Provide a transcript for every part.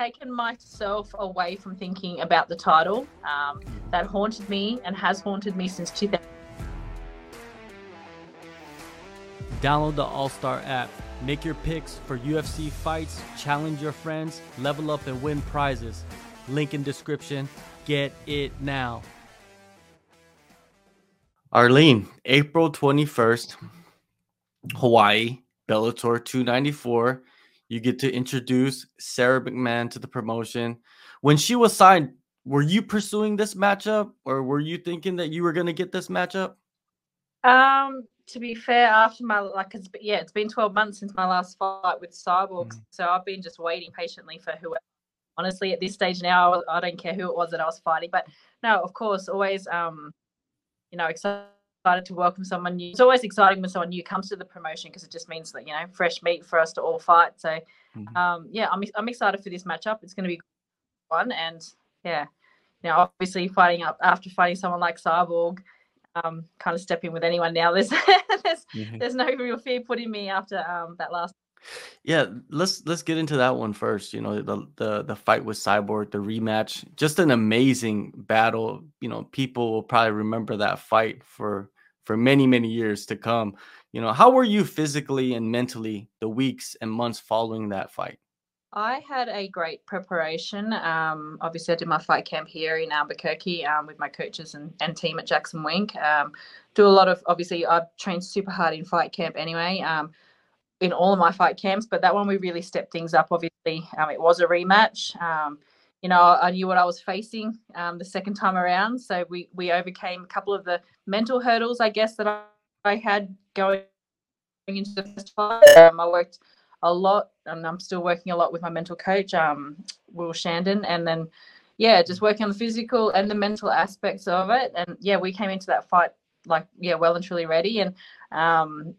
taken myself away from thinking about the title. Um, that haunted me and has haunted me since 2000. Download the AllStar app. Make your picks for UFC fights, challenge your friends, level up, and win prizes. Link in description. Get it now. Arlene, April 21st, Hawaii, Bellator 294. You get to introduce Sara McMann to the promotion. When she was signed, were you pursuing this matchup or were you thinking that you were going to get this matchup? Um, to be fair, after my like, it's, yeah, it's been 12 months since my last fight with Cyborg, mm. so I've been just waiting patiently for whoever. Honestly, at this stage now, I don't care who it was that I was fighting, but no, of course, always, um, you know, excited to welcome someone new. It's always exciting when someone new comes to the promotion because it just means that you know fresh meat for us to all fight. So, mm-hmm. um, yeah, I'm I'm excited for this matchup. It's going to be fun, and yeah, you know, obviously fighting up after fighting someone like Cyborg um, kind of step in with anyone now. There's there's, mm-hmm. there's no real fear putting me after um, that last. Yeah, let's let's get into that one first. You know, the the the fight with Cyborg, the rematch, just an amazing battle. You know, people will probably remember that fight for for many many years to come. You know, how were you physically and mentally the weeks and months following that fight? I had a great preparation. Um, obviously, I did my fight camp here in Albuquerque um, with my coaches and, and team at Jackson Wink. Um, do a lot of, obviously, I've trained super hard in fight camp anyway, um, in all of my fight camps, but that one we really stepped things up. Obviously, um, it was a rematch. Um, you know, I knew what I was facing the second time around. So we, we overcame a couple of the mental hurdles, I guess, that I, I had going into the first fight. I worked a lot, and I'm still working a lot with my mental coach, um, Will Shandon, and then yeah, just working on the physical and the mental aspects of it. And yeah, we came into that fight like yeah, well and truly ready. And um,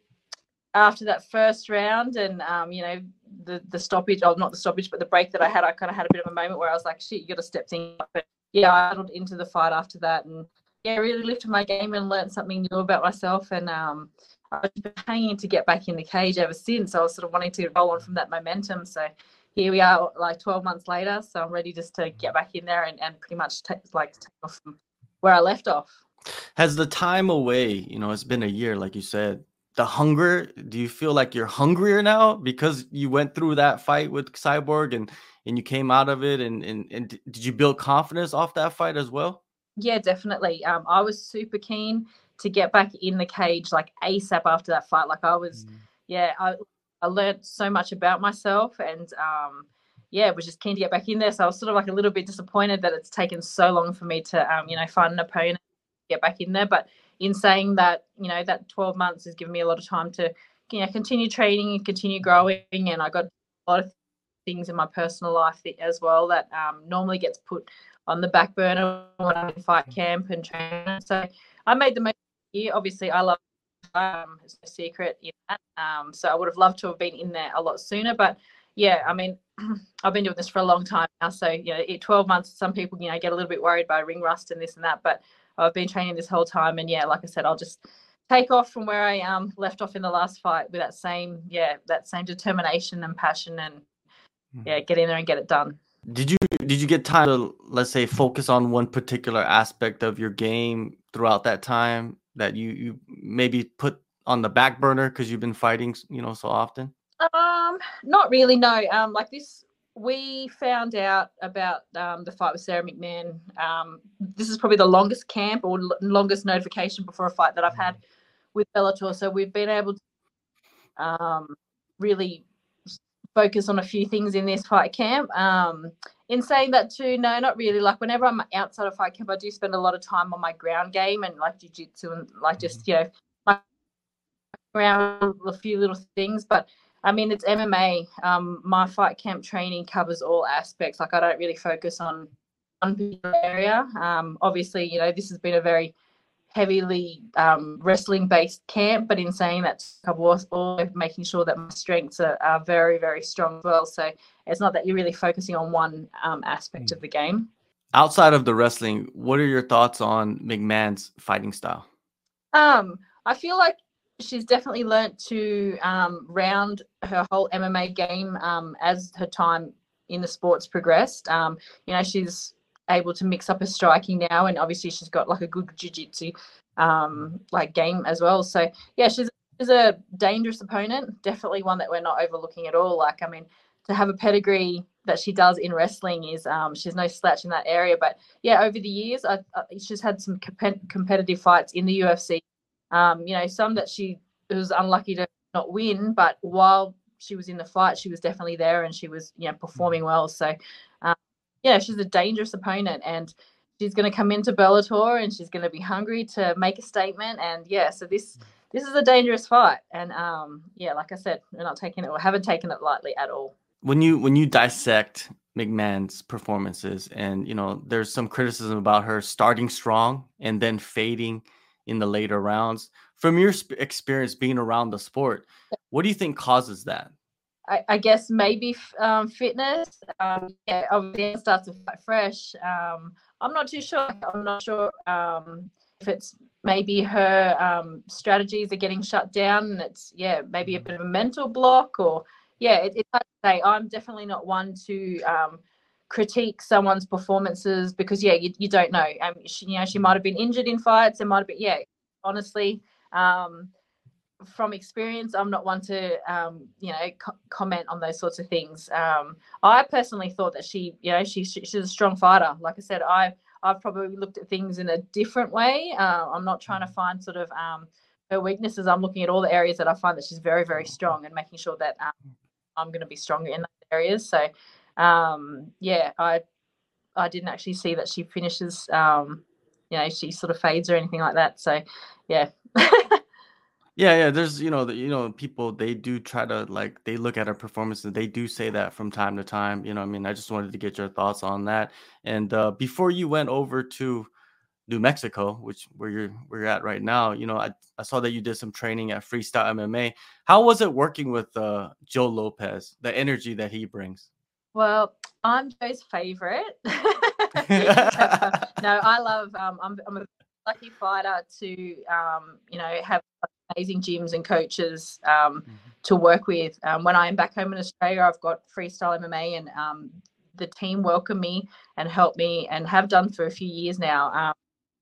after that first round, and um, you know the the stoppage, oh not the stoppage, but the break that I had, I kind of had a bit of a moment where I was like, shit, you got to step things up. But yeah, I got into the fight after that, and yeah, really lifted my game and learned something new about myself. And um, I've been hanging to get back in the cage ever since. I was sort of wanting to roll on from that momentum. So here we are, like 12 months later. So I'm ready just to get back in there and, and pretty much take, like take off from where I left off. Has the time away, you know, it's been a year, like you said, the hunger, do you feel like you're hungrier now because you went through that fight with Cyborg and and you came out of it and and, and did you build confidence off that fight as well? Yeah, definitely. Um, I was super keen to get back in the cage like ASAP after that fight. Like I was, mm. yeah, I I learned so much about myself and um, yeah, was just keen to get back in there. So I was sort of like a little bit disappointed that it's taken so long for me to um, you know find an opponent, get back in there. But in saying that, you know, that 12 months has given me a lot of time to you know continue training and continue growing, and I got a lot of things in my personal life as well that um, normally gets put on the back burner when I'm in fight camp and training. So I made the most year. Obviously, I love um, it's no secret in that. Um, so I would have loved to have been in there a lot sooner. But yeah, I mean, I've been doing this for a long time now. So, you know, 12 months, some people, you know, get a little bit worried by ring rust and this and that. But I've been training this whole time. And yeah, like I said, I'll just take off from where I um, left off in the last fight with that same, yeah, that same determination and passion and hmm. yeah, get in there and get it done. Did you did you get time to let's say focus on one particular aspect of your game throughout that time that you you maybe put on the back burner because you've been fighting you know so often um not really no um like this we found out about um, the fight with Sara McMann. Um, this is probably the longest camp or l- longest notification before a fight that I've had mm. with Bellator. So we've been able to um, really focus on a few things in this fight camp. Um, in saying that too, no, not really. Like whenever I'm outside of fight camp, I do spend a lot of time on my ground game and like jujitsu and like just mm-hmm. you know my around a few little things. But I mean, it's MMA. Um, my fight camp training covers all aspects. Like I don't really focus on one area. Um, obviously, you know, this has been a very heavily um, wrestling based camp, but in saying that, I was always making sure that my strengths are, are, very, very strong as well. So it's not that you're really focusing on one um, aspect mm. of the game. Outside of the wrestling, what are your thoughts on McMann's fighting style? Um, I feel like she's definitely learnt to um, round her whole MMA game um, as her time in the sports progressed. Um, you know, she's able to mix up her striking now, and obviously she's got like a good jiu-jitsu um, like game as well. So yeah, she's she's a dangerous opponent. Definitely one that we're not overlooking at all. Like I mean, to have a pedigree that she does in wrestling is um, she's no slouch in that area. But yeah, over the years, I, I, she's had some comp- competitive fights in the UFC. Um, you know, some that she was unlucky to not win, but while she was in the fight, she was definitely there and she was you know performing well. So um, yeah, she's a dangerous opponent and she's going to come into Bellator and she's going to be hungry to make a statement. And yeah, so this this is a dangerous fight. And um, yeah, like I said, we're not taking it or haven't taken it lightly at all. When you when you dissect McMann's performances, and you know, there's some criticism about her starting strong and then fading in the later rounds. From your experience being around the sport, what do you think causes that? I, I guess maybe um, fitness. Um, yeah, obviously it starts to fight fresh. Um, I'm not too sure. I'm not sure um, if it's maybe her um, strategies are getting shut down, and it's yeah maybe a bit of a mental block, or yeah, it, it's hard to say. I'm definitely not one to um, critique someone's performances because yeah, you, you don't know. Um, she, you know, she might have been injured in fights. It might have been yeah. Honestly, um, from experience, I'm not one to, um, you know, co- comment on those sorts of things. Um, I personally thought that she, you know, she, she's a strong fighter. Like I said, I, I've probably looked at things in a different way. Uh, I'm not trying to mm. find sort of um, her weaknesses. I'm looking at all the areas that I find that she's very, very strong and making sure that um, I'm going to be stronger in those areas. So, um, yeah, I, I didn't actually see that she finishes, um, you know, she sort of fades or anything like that. So, yeah. Yeah, yeah. There's, you know, the, you know, people they do try to like they look at her performance and they do say that from time to time. You know, I mean, I just wanted to get your thoughts on that. And uh, before you went over to New Mexico, which where you're where you're at right now, you know, I, I saw that you did some training at Freestyle MMA. How was it working with uh, Joe Lopez? The energy that he brings. Well, I'm Joe's favorite. no, I love. Um, I'm, I'm a lucky fighter to um, you know have amazing gyms and coaches um, mm-hmm. to work with. Um, when I'm back home in Australia, I've got freestyle MMA, and um, the team welcome me and help me, and have done for a few years now. Um,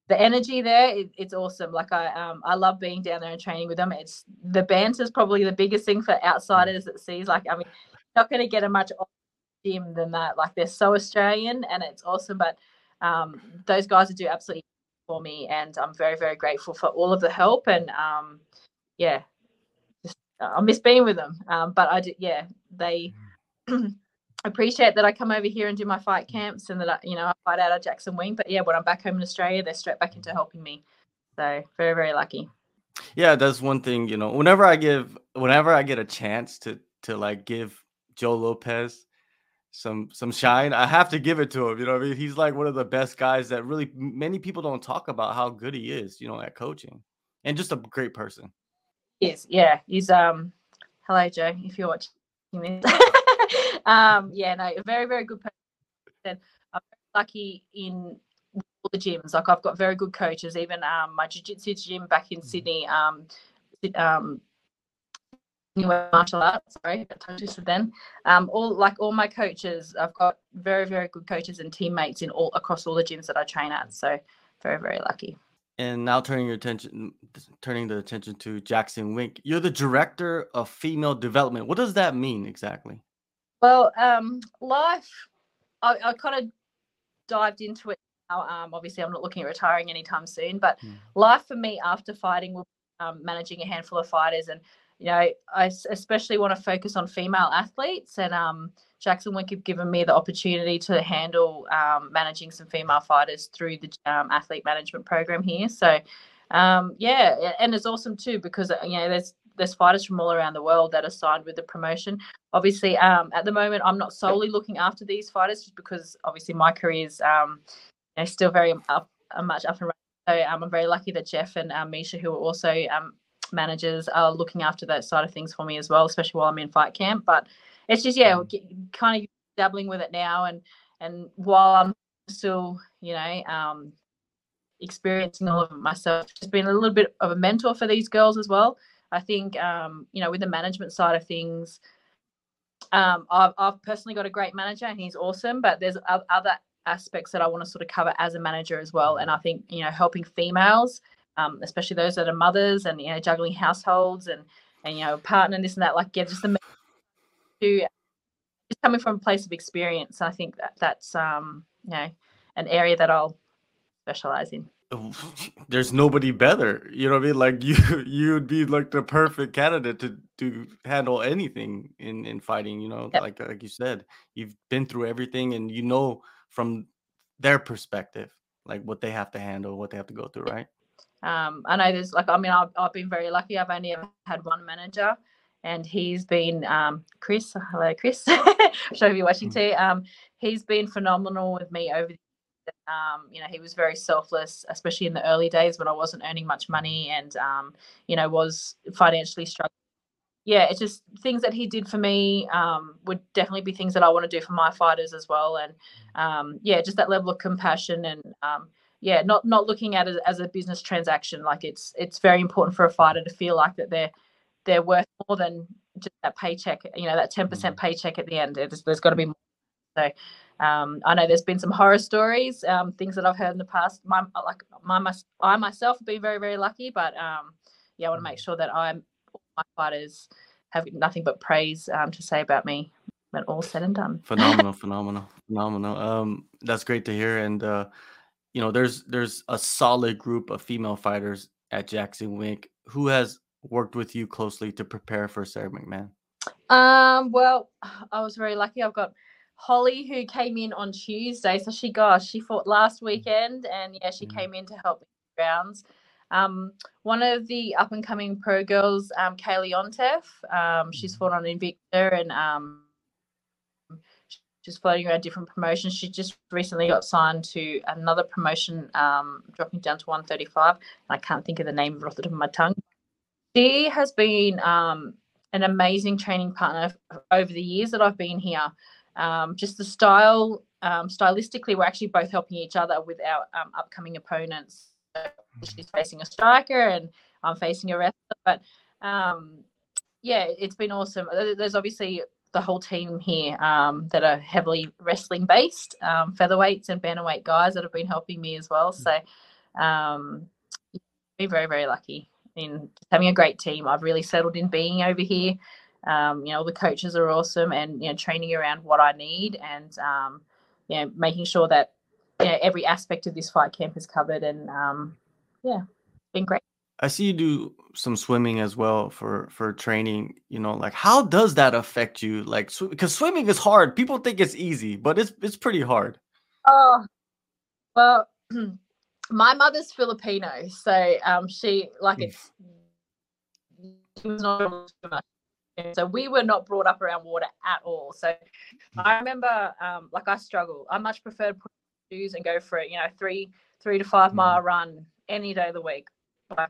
the energy there, it, it's awesome. Like I, um, I love being down there and training with them. It's the banter is probably the biggest thing for outsiders that sees. Like I mean, not going to get a much gym than that. Like they're so Australian, and it's awesome. But um, those guys do absolutely for me, and I'm very, very grateful for all of the help. And um, yeah, just uh, I miss being with them. Um, but I did, yeah, they mm. appreciate that I come over here and do my fight camps, and that I, you know I fight out of Jackson Wink. But yeah, when I'm back home in Australia, they're straight back into helping me. So very, very lucky. Yeah, that's one thing. You know, whenever I give, whenever I get a chance to to like give Joe Lopez some some shine. I have to give it to him. You know, I mean, he's like one of the best guys that really many people don't talk about how good he is. You know, at coaching, and just a great person. Yes, yeah, he's um. Hello, Joe, if you're watching this. um, yeah, no, a very very good person. I'm lucky in all the gyms. Like I've got very good coaches. Even um, my jiu-jitsu gym back in mm-hmm. Sydney. Um, um, martial arts. Sorry, I tongue twisted then. Um, all like all my coaches, I've got very very good coaches and teammates in all across all the gyms that I train at. So very very lucky. And now turning your attention, turning the attention to Jackson Wink. You're the director of female development. What does that mean exactly? Well, um, life. I, I kind of dived into it. Now. Um, obviously, I'm not looking at retiring anytime soon, but hmm. life for me after fighting will um, managing a handful of fighters and you know, I especially want to focus on female athletes, and um, Jackson Wink have given me the opportunity to handle um, managing some female fighters through the um, athlete management program here. So, um, yeah, and it's awesome too because you know there's there's fighters from all around the world that are signed with the promotion. Obviously, um, at the moment, I'm not solely looking after these fighters just because obviously my career is um, you know, still very up, uh, much up and running. So um, I'm very lucky that Jeff and um, Misha, who are also um, managers are looking after that side of things for me as well, especially while I'm in fight camp. But it's just yeah, mm. kind of dabbling with it now, and and while I'm still you know um, experiencing all of it myself, just being a little bit of a mentor for these girls as well. I think um, you know with the management side of things, um, I've, I've personally got a great manager and he's awesome, but there's other aspects that I want to sort of cover as a manager as well. And I think, you know, helping females, um, especially those that are mothers and, you know, juggling households and, and, you know, partner and this and that, like, get just the to just coming from a place of experience. I think that that's, um, you know, an area that I'll specialize in there's nobody better. You know what I mean? Like you, you'd be like the perfect candidate to to handle anything in in fighting. You know, yep. like like you said, you've been through everything, and you know from their perspective, like what they have to handle, what they have to go through, right? Um, I know there's like, I mean, I've, I've been very lucky. I've only ever had one manager, and he's been um, Chris. Hello, Chris. I'm sure you're watching too. Um, he's been phenomenal with me over the um, you know, he was very selfless, especially in the early days when I wasn't earning much money and, um, you know, was financially struggling. Yeah, it's just things that he did for me um, would definitely be things that I want to do for my fighters as well. And um, yeah, just that level of compassion and um, yeah, not not looking at it as a business transaction. Like it's it's very important for a fighter to feel like that they're they're worth more than just that paycheck. You know, that ten percent mm. paycheck at the end. There's, there's got to be more. So um, I know there's been some horror stories, um, things that I've heard in the past. My like my, my I myself have been very very lucky, but um, yeah, I want to make mm. sure that I'm my fighters have nothing but praise um, to say about me when all said and done. phenomenal, phenomenal, phenomenal. Um, that's great to hear, and uh, you know, there's there's a solid group of female fighters at Jackson Wink who has worked with you closely to prepare for Sara McMann. Um, well, I was very lucky. I've got Holly, who came in on Tuesday. So she, gosh, she fought last weekend, and yeah, she mm came in to help with rounds. Um, one of the up and coming pro girls, um, Kaylee Ontef, um, she's mm-hmm. fought on Invicta and um, she's floating around different promotions. She just recently got signed to another promotion, um, dropping down to 135. And I can't think of the name off the top of my tongue. She has been um, an amazing training partner over the years that I've been here. Um, just the style, um, stylistically, we're actually both helping each other with our um, upcoming opponents. So she's facing a striker and I'm facing a wrestler. But um, yeah, it's been awesome. There's obviously the whole team here um, that are heavily wrestling based, um, featherweights and bantamweight guys that have been helping me as well. So, um, been very, very lucky in having a great team. I've really settled in being over here. Um, you know, the coaches are awesome and, you know, training around what I need and, um, you know, making sure that, you know, every aspect of this fight camp is covered and, um, yeah, been great. I see you do some swimming as well for for training. You know, like how does that affect you? Like, sw- because swimming is hard. People think it's easy, but it's it's pretty hard. Oh, well, my mother's Filipino, so um, she like hmm. it's she was not so we were not brought up around water at all. So hmm. I remember, um, like I struggle. I much prefer to put shoes and go for it. You know, three three to five mile hmm. run any day of the week. But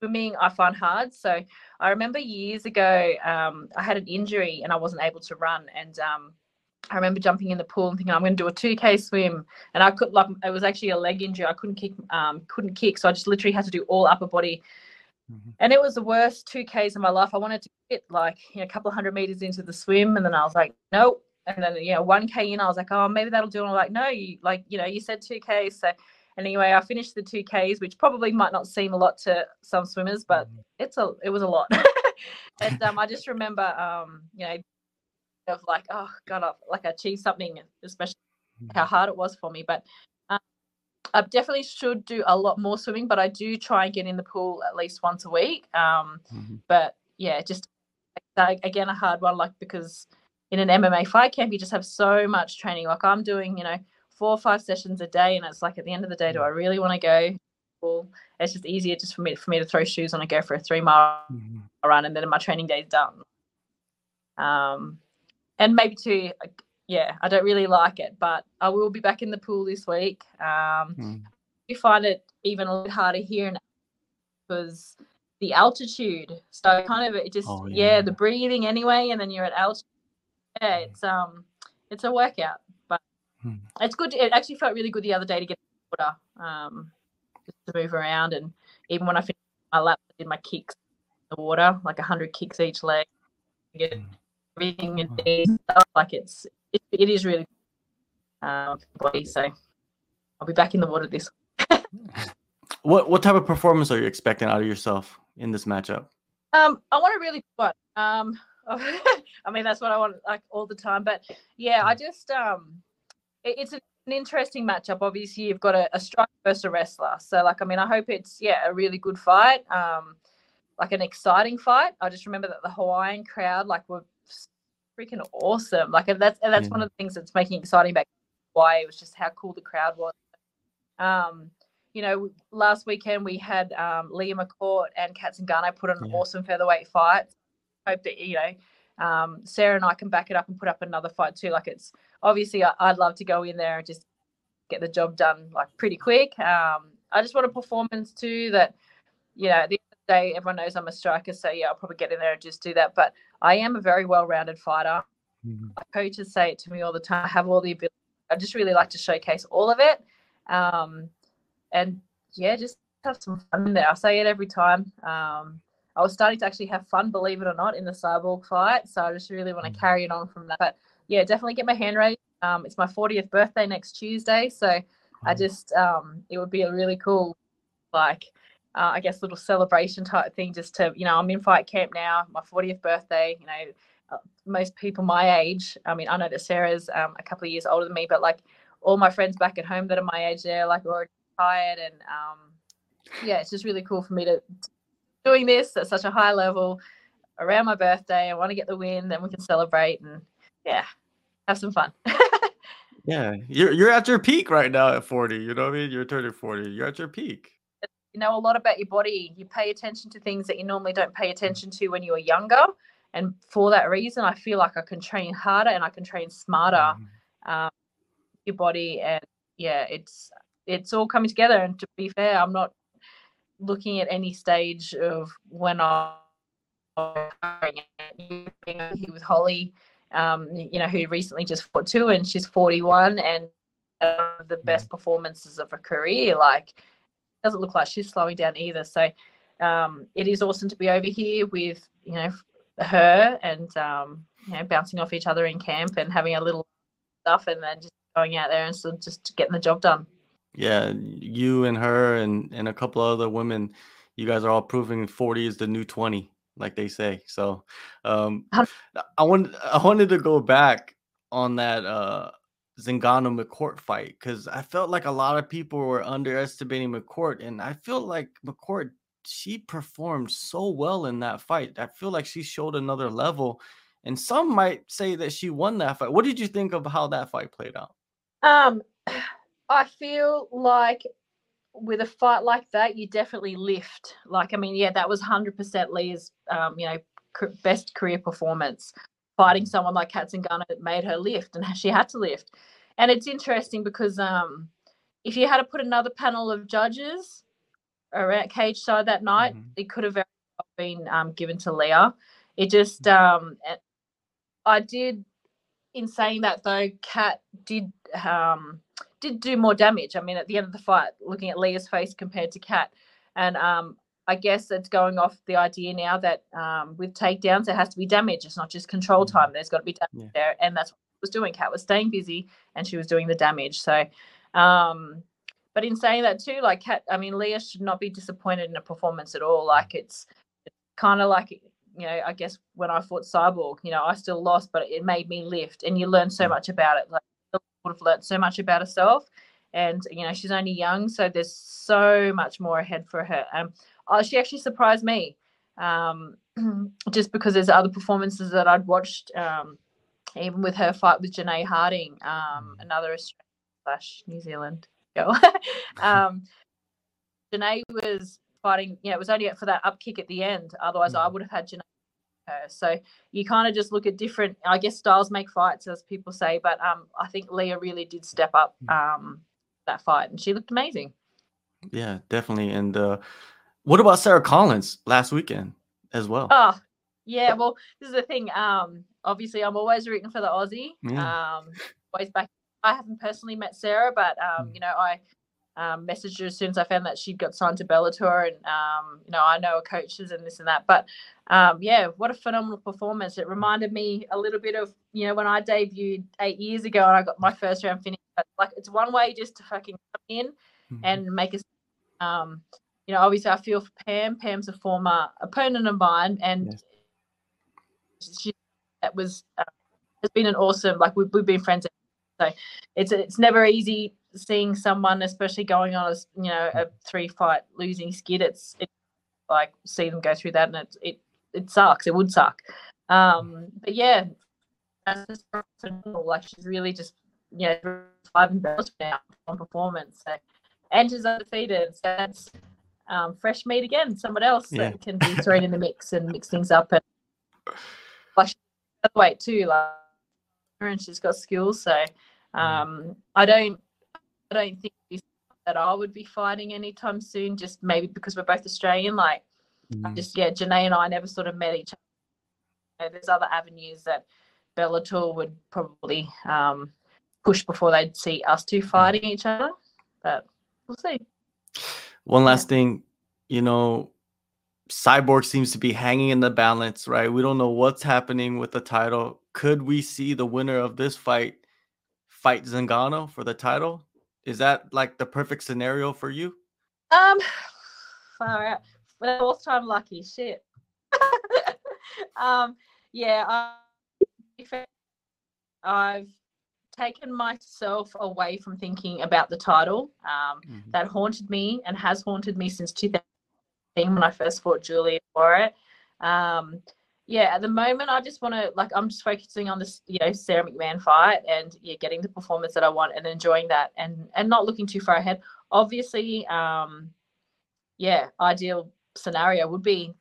swimming I find hard. So I remember years ago, um, I had an injury and I wasn't able to run, and um, I remember jumping in the pool and thinking I'm going to do a 2k swim, and I could like it was actually a leg injury. I couldn't kick, um, couldn't kick, so I just literally had to do all upper body Mm-hmm. And it was the worst two Ks of my life. I wanted to get like you know, a couple of hundred meters into the swim, and then I was like, nope. And then yeah, one K in, I was like, oh, maybe that'll do. And I'm like, no, you like you know, you said two Ks. So anyway, I finished the two Ks, which probably might not seem a lot to some swimmers, but mm-hmm. it's a it was a lot. and um, I just remember, um, you know, of like, oh god, I've like I achieved something, especially how mm-hmm. hard it was for me. But um, I definitely should do a lot more swimming, but I do try and get in the pool at least once a week. Um, mm-hmm. But yeah, just again a hard one, like because in an MMA fight camp you just have so much training. Like I'm doing, you know, four or five sessions a day, and it's like at the end of the day, do I really want to go? Well, it's just easier just for me for me to throw shoes on and go for a three mile mm-hmm. run, and then my training day is done. Um, and maybe to yeah, I don't really like it, but I will be back in the pool this week. Um, mm. We find it even a little harder here because the altitude. So kind of it just oh, yeah. yeah. the breathing anyway, and then you're at altitude. Yeah, it's um it's a workout, but mm. it's good. It actually felt really good the other day to get in the water, um, just to move around, and even when I finished my lap, I did my kicks in the water, like hundred kicks each leg. Get, mm. everything and hmm. stuff. Like it's it, it is really um, body. So I'll be back in the water this. what what type of performance are you expecting out of yourself in this matchup? Um, I want to really one. Um, I mean that's what I want like all the time. But yeah, I just um, it's an interesting matchup. Obviously, you've got a, a striker versus a wrestler. So like, I mean, I hope it's yeah a really good fight. Um, like an exciting fight. I just remember that the Hawaiian crowd like were freaking awesome. Like that's and that's yeah. one of the things that's making exciting about Hawaii. It was just how cool the crowd was. Um, you know, last weekend we had um, Leah McCourt and Kat Zingano put on an yeah. awesome featherweight fight. Hope that you know um, Sara and I can back it up and put up another fight too. Like it's obviously I, would love to go in there and just get the job done like pretty quick. Um, I just want a performance too that you know the day everyone knows I'm a striker, so yeah, I'll probably get in there and just do that. But I am a very well-rounded fighter. Mm-hmm. My coaches say it to me all the time. I have all the ability. I just really like to showcase all of it, um, and yeah, just have some fun there. I say it every time. Um, I was starting to actually have fun, believe it or not, in the cyborg fight. So I just really want to mm-hmm. carry it on from that. But yeah, definitely get my hand raised. Um, it's my 40th birthday next Tuesday, so I mm-hmm. just um, it would be a really cool like uh, I guess, little celebration type thing just to, you know, I'm in fight camp now, my 40th birthday, you know, uh, most people my age, I mean, I know that Sara's um, a couple of years older than me, but like all my friends back at home that are my age, they're like already tired. And um, yeah, it's just really cool for me to, to doing this at such a high level around my birthday. I want to get the win, then we can celebrate and yeah, have some fun. yeah, you're you're at your peak right now at 40. You know what I mean? You're turning 40. You're at your peak you know a lot about your body. You pay attention to things that you normally don't pay attention to when you were younger. And for that reason, I feel like I can train harder and I can train smarter mm-hmm. um, your body. And yeah, it's it's all coming together. And to be fair, I'm not looking at any stage of when I here with Holly, um, you know, who recently just fought two and she's 41 and uh, the best performances of her career. Like doesn't look like she's slowing down either. So um, it is awesome to be over here with you know her and um, you know bouncing off each other in camp and having a little stuff and then just going out there and still just getting the job done. Yeah, you and her and and a couple other women, you guys are all proving 40 is the new 20, like they say. So um, I wanted I wanted to go back on that uh Zingano McCourt fight because I felt like a lot of people were underestimating McCourt, and I feel like McCourt she performed so well in that fight. I feel like she showed another level, and some might say that she won that fight. What did you think of how that fight played out? Um, I feel like with a fight like that, you definitely lift. Like, I mean, yeah, that was hundred percent Leah's, um, you know, best career performance fighting someone like Kat Zingano that made her lift and she had to lift. And it's interesting because um, if you had to put another panel of judges around cage side that night, mm-hmm. it could have been um, given to Leah. It just, mm-hmm. um, I did, in saying that though, Kat did um, did do more damage. I mean, at the end of the fight, looking at Leah's face compared to Kat, and um, I guess it's going off the idea now that um, with takedowns there has to be damage. It's not just control mm-hmm. time. There's got to be damage yeah. there, and that's what was doing. Kat was staying busy, and she was doing the damage. So, um, but in saying that too, like Kat, I mean, Leah should not be disappointed in a performance at all. Like it's, it's kind of like you know, I guess when I fought Cyborg, you know, I still lost, but it made me lift, and you learn so much about it. Like would have learned so much about herself, and you know, she's only young, so there's so much more ahead for her. Um, uh, she actually surprised me um, just because there's other performances that I'd watched, um, even with her fight with Janay Harding, um, mm. another Australian slash New Zealand girl. um, Janay was fighting, you know, it was only for that up kick at the end. Otherwise, I mm. would have had Janay. Her. So you kind of just look at different, I guess, styles make fights, as people say. But um, I think Leah really did step up mm. um, that fight, and she looked amazing. Yeah, definitely. And uh, what about Sarah Collins last weekend as well? Oh, yeah. Well, this is the thing. Um, obviously, I'm always rooting for the Aussie. Yeah. Um, always back. I haven't personally met Sarah, but um, mm. you know, I um, messaged her as soon as I found that she'd got signed to Bellator, and um, you know I know her coaches and this and that. But um, yeah, what a phenomenal performance! It reminded me a little bit of you know when I debuted eight years ago and I got my first round finish. Like it's one way just to fucking come in mm-hmm. and make a. Um, you know, obviously I feel for Pam. Pam's a former opponent of mine, and yes. she that was uh, has been an awesome. Like we've, we've been friends, so it's it's never easy seeing someone, especially going on a you know a three fight losing skid, it's, it's like see them go through that, and it it it sucks. It would suck. Um, but yeah, like she's really just you know five and belts now on performance. So, and she's undefeated. So that's um, fresh meat again. Someone else yeah. that can be thrown in the mix and mix things up. And like she's weight too, like and she's got skills. So mm. um, I don't I don't think that I would be fighting anytime soon. Just maybe because we're both Australian. Like, mm. just yeah, Janay and I never sort of met each other. there's other avenues that Bellator would probably um, push before they'd see us two mm. fighting each other. But we'll see. One last thing, you know, Cyborg seems to be hanging in the balance, right? We don't know what's happening with the title. Could we see the winner of this fight fight Zingano for the title? Is that like the perfect scenario for you? Um, far out. Fourth time lucky. Shit. um, yeah. I, I've taken myself away from thinking about the title. Um, mm-hmm. that haunted me and has haunted me since 2010 when I first fought Julia for it. Um, yeah, at the moment, I just want to like I'm just focusing on this, you know, Sara McMann fight and yeah, getting the performance that I want and enjoying that and and not looking too far ahead. Obviously, um, yeah, ideal scenario would be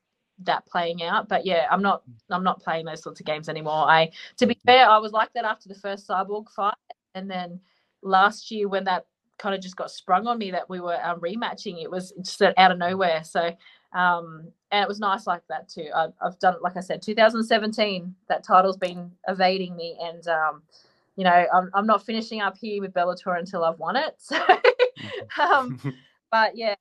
that playing out, but yeah, I'm not I'm not playing those sorts of games anymore. I to be fair, I was like that after the first Cyborg fight, and then last year when that kind of just got sprung on me that we were um, rematching, it was just out of nowhere. So um, and it was nice like that too. I've, I've done, like I said, 2017. That title's been evading me, and um, you know, I'm, I'm not finishing up here with Bellator until I've won it. So, um, but yeah,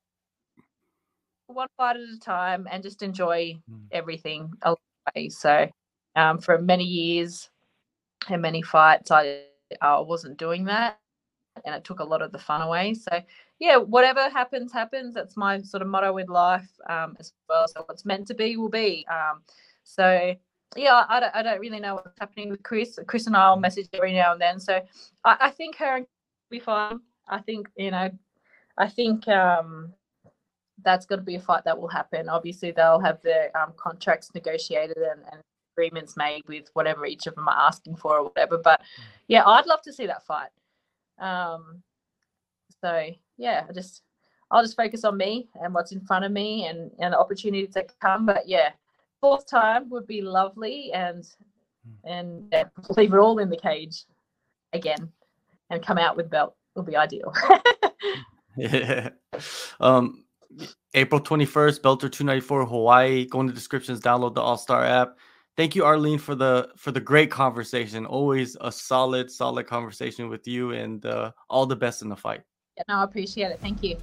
one fight at a time, and just enjoy hmm. everything along the way. So, um, for many years and many fights, I I wasn't doing that, and it took a lot of the fun away. So yeah, whatever happens, happens. That's my sort of motto with life um, as well. So what's meant to be will be. Um, so yeah, I don't, I don't really know what's happening with Cris. Cris and I will message every now and then. So I, I think her and will be fine. I think you know, I think um, that's going to be a fight that will happen. Obviously, they'll have their um, contracts negotiated and, and agreements made with whatever each of them are asking for or whatever. But yeah, I'd love to see that fight. Um, so yeah, I just I'll just focus on me and what's in front of me and and the opportunities that come. But yeah, fourth time would be lovely and hmm. and yeah, leave it all in the cage again and come out with belt will be ideal. yeah. Um April 21st, Bellator 294 Hawaii. Go in the descriptions, download the AllStar app. Thank you, Arlene, for the for the great conversation. Always a solid, solid conversation with you, and uh, all the best in the fight. No, I appreciate it. Thank you.